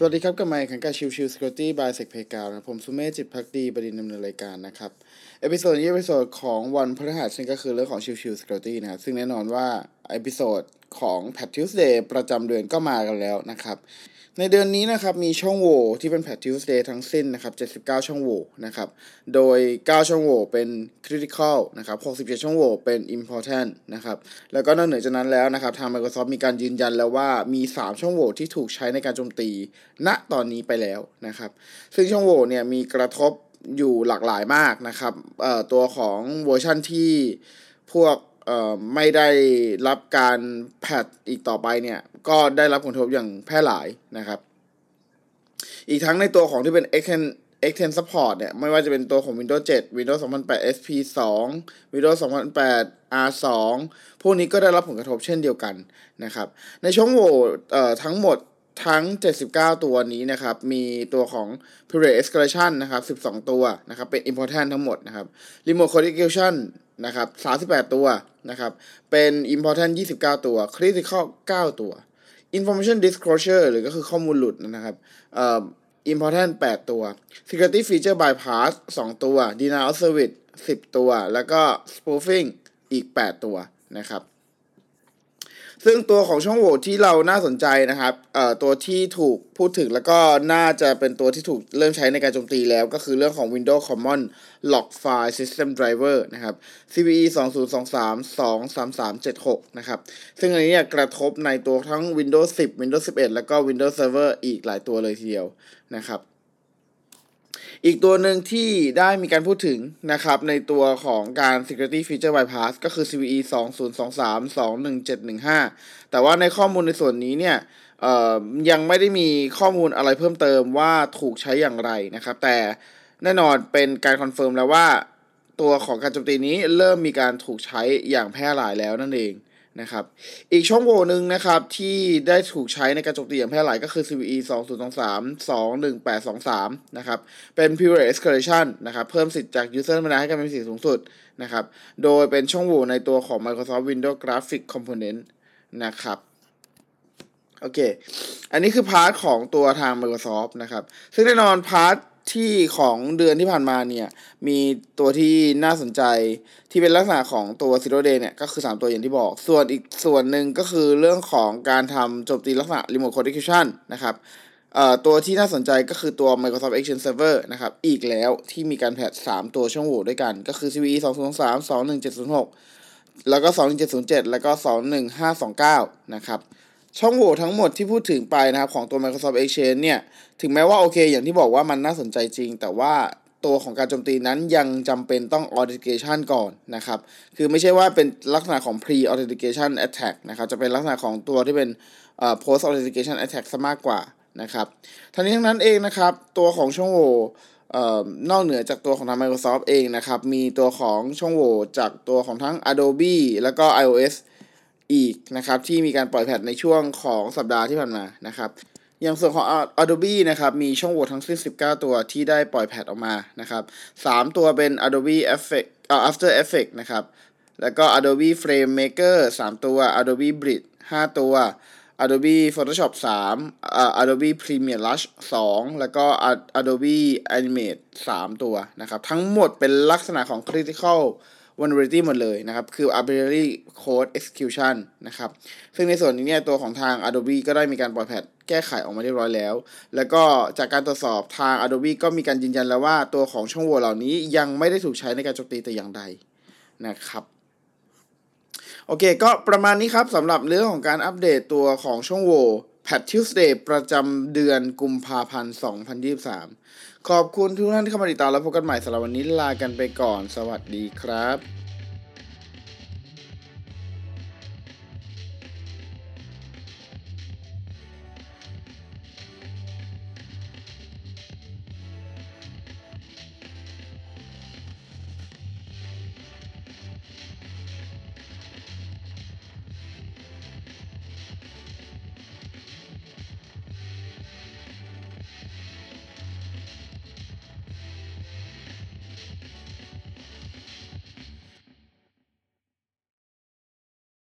สวัสดีครับกับไมค์ขังการชิวชิวสกอตตี้บายเซกเพกาวนะผมสุเมธจิตพักดีบดินดำเนินรายการนะครับ เอพิโซดนี้เอพิโซดของวันพฤหัสซึ่งก็คือเรื่องของชิวชิวสกอตตี้นะครับซึ่งแน่นอนว่า เอพิโซดของแพททิวสเดย์ประจำเดือนก็มากันแล้วนะครับ ในเดือนนี้นะครับมีช่องโหว่ที่เป็นแพททิวสเดย์ทั้งสิ้นนะครับ79 ช่องโหว่นะครับ โดย 9 ช่องโหว่เป็น critical นะครับ67 ช่องโหว่เป็น important นะครับ แล้วก็นอกเหนือจากนั้นแล้วนะครับ ทาง Microsoft มีการยืนยันแล้วว่ามี 3 ช่องโหว่ที่ถูกใช้ในการโจมตี ณตอนนี้ไปแล้วนะครับ ซึ่งช่องโหว่เนี่ยมีกระทบอยู่หลากหลายมากนะครับตัวของเวอร์ชันที่พวก ไม่ได้รับการแพทอีกต่อไปเนี่ยก็ได้รับผลกระทบอย่างแพร่หลายนะครับ อีกทั้งในตัวของที่เป็น Extend Extend Support เนี่ยไม่ว่าจะเป็นตัวของ Windows 7 Windows 2008 SP 2 Windows 2008 R2 พวกนี้ก็ได้รับผลกระทบเช่นเดียวกันนะครับ ในช่องโหว่ทั้งหมด ทั้ง 79 ตัวนี้นะครับ มีตัวของ Period Escalation นะครับ 12 ตัวนะครับ เป็น Important ทั้งหมดนะครับ Remote Configuration นะครับ 38 ตัวนะครับ เป็น Important 29 ตัว Critical 9 ตัว Information Disclosure หรือก็คือข้อมูลหลุดนะครับเอ่อ Important 8 ตัว Security Feature Bypass 2 ตัว Denial of Service 10 ตัว แล้วก็ Spoofing อีก 8 ตัวนะครับ ซึ่งตัวของช่องโหว่ที่เราน่าสนใจนะครับเอ่อตัวที่ถูกพูดถึงแล้วก็น่าจะเป็นตัวที่ถูกเริ่มใช้ในการโจมตีแล้ว ก็คือเรื่องของ Windows Common Log File System Driver นะครับ CVE 2023 23376 นะครับ ซึ่งอันนี้กระทบในตัวทั้ง Windows 10 Windows 11 แล้วก็ Windows Server อีกหลายตัวเลยทีเดียวนะครับ อีกตัวหนึ่งที่ได้มีการพูดถึงนะครับในตัวของการ security feature bypass ก็คือ CVE 2023 21715 แต่ว่าในข้อมูลในส่วนนี้เนี่ยยังไม่ได้มีข้อมูลอะไรเพิ่มเติมว่าถูกใช้อย่างไรนะครับ แต่แน่นอนเป็นการ confirm แล้วว่าตัวของการโจมตีนี้เริ่มมีการถูกใช้อย่างแพร่หลายแล้วนั่นเอง นะครับ อีกช่องโหว่หนึ่งนะครับที่ได้ถูกใช้ในการโจมตีอย่างแพร่หลายก็คือ CVE 2023 21823 นะครับ เป็น Privilege Escalation นะครับ เพิ่มสิทธิ์จาก User ธรรมดาให้กลายเป็นสิทธิ์สูงสุดนะครับ โดยเป็นช่องโหว่ในตัวของ Microsoft Windows Graphic Component นะครับโอเค อันนี้คือ part ของตัวทาง Microsoft นะครับ ซึ่งแน่นอน part ที่ของเดือนที่ผ่านมาเนี่ย มีตัวที่น่าสนใจที่เป็นลักษณะของตัว Zero Day เนี่ย ก็คือ 3 ตัวอย่างที่บอก ส่วนอีกส่วนหนึ่งก็คือเรื่องของการทำโจมตีลักษณะ Remote Code Execution นะครับตัวที่น่าสนใจก็คือตัว Microsoft Exchange Server นะครับ อีกแล้วที่มีการแพท3ตัวช่องโหว่ด้วยกัน ก็คือ CVE 2023 21706 แล้วก็ 21707 แล้วก็ 21529 นะครับ ช่องโหว่ทั้งหมดที่พูดถึงไปนะครับของตัว Microsoft Exchange เนี่ย ถึงแม้ว่าโอเค อย่างที่บอกว่ามันน่าสนใจจริง แต่ว่าตัวของการโจมตีนั้นยังจำเป็นต้อง authentication ก่อนนะครับ คือไม่ใช่ว่าเป็นลักษณะของ pre authentication attack นะครับ จะเป็นลักษณะของตัวที่เป็นเอ่อ post authentication attack ซะมากกว่านะครับทั้งนี้ทั้งนั้นเองนะครับ ตัวของช่องโหว่นอกเหนือจากตัวของทาง Microsoft เองนะครับ มีตัวของช่องโหว่จากตัวของทั้ง Adobe แล้วก็ iOS อีกนะครับที่มีการปล่อยแพทในช่วงของสัปดาห์ที่ผ่านมานะครับอย่างส่วนของ Adobe นะครับมีช่องโหว่ทั้งสิ้น 19 ตัวที่ได้ปล่อยแพทออกมานะครับ3ตัวเป็น Adobe Effect เอ่อ After Effect นะครับแล้วก็ Adobe Frame Maker 3 ตัว Adobe Bridge 5 ตัว Adobe Photoshop 3อ่า Adobe Premiere Rush 2 แล้วก็ Adobe Animate 3 ตัวนะครับทั้งหมดเป็นลักษณะของ Critical vulnerability หมดเลยนะครับ คือ arbitrary code execution นะครับ ซึ่งในส่วนนี้เนี่ยตัวของทาง Adobe ก็ได้มีการปล่อยแพทแก้ไขออกมาเรียบร้อยแล้ว แล้วก็จากการตรวจสอบทาง Adobe ก็มีการยืนยันแล้วว่าตัวของช่องโหว่เหล่านี้ยังไม่ได้ถูกใช้ในการโจมตีแต่อย่างใดนะครับโอเค ก็ประมาณนี้ครับสำหรับเรื่องของการอัปเดตตัวของช่องโหว่ Patch Tuesday ประจำเดือนกุมภาพันธ์ 2023 ขอบคุณทุกท่านที่เข้ามาติดตามและพบกันใหม่สำหรับวันนี้ลากันไปก่อน สวัสดีครับ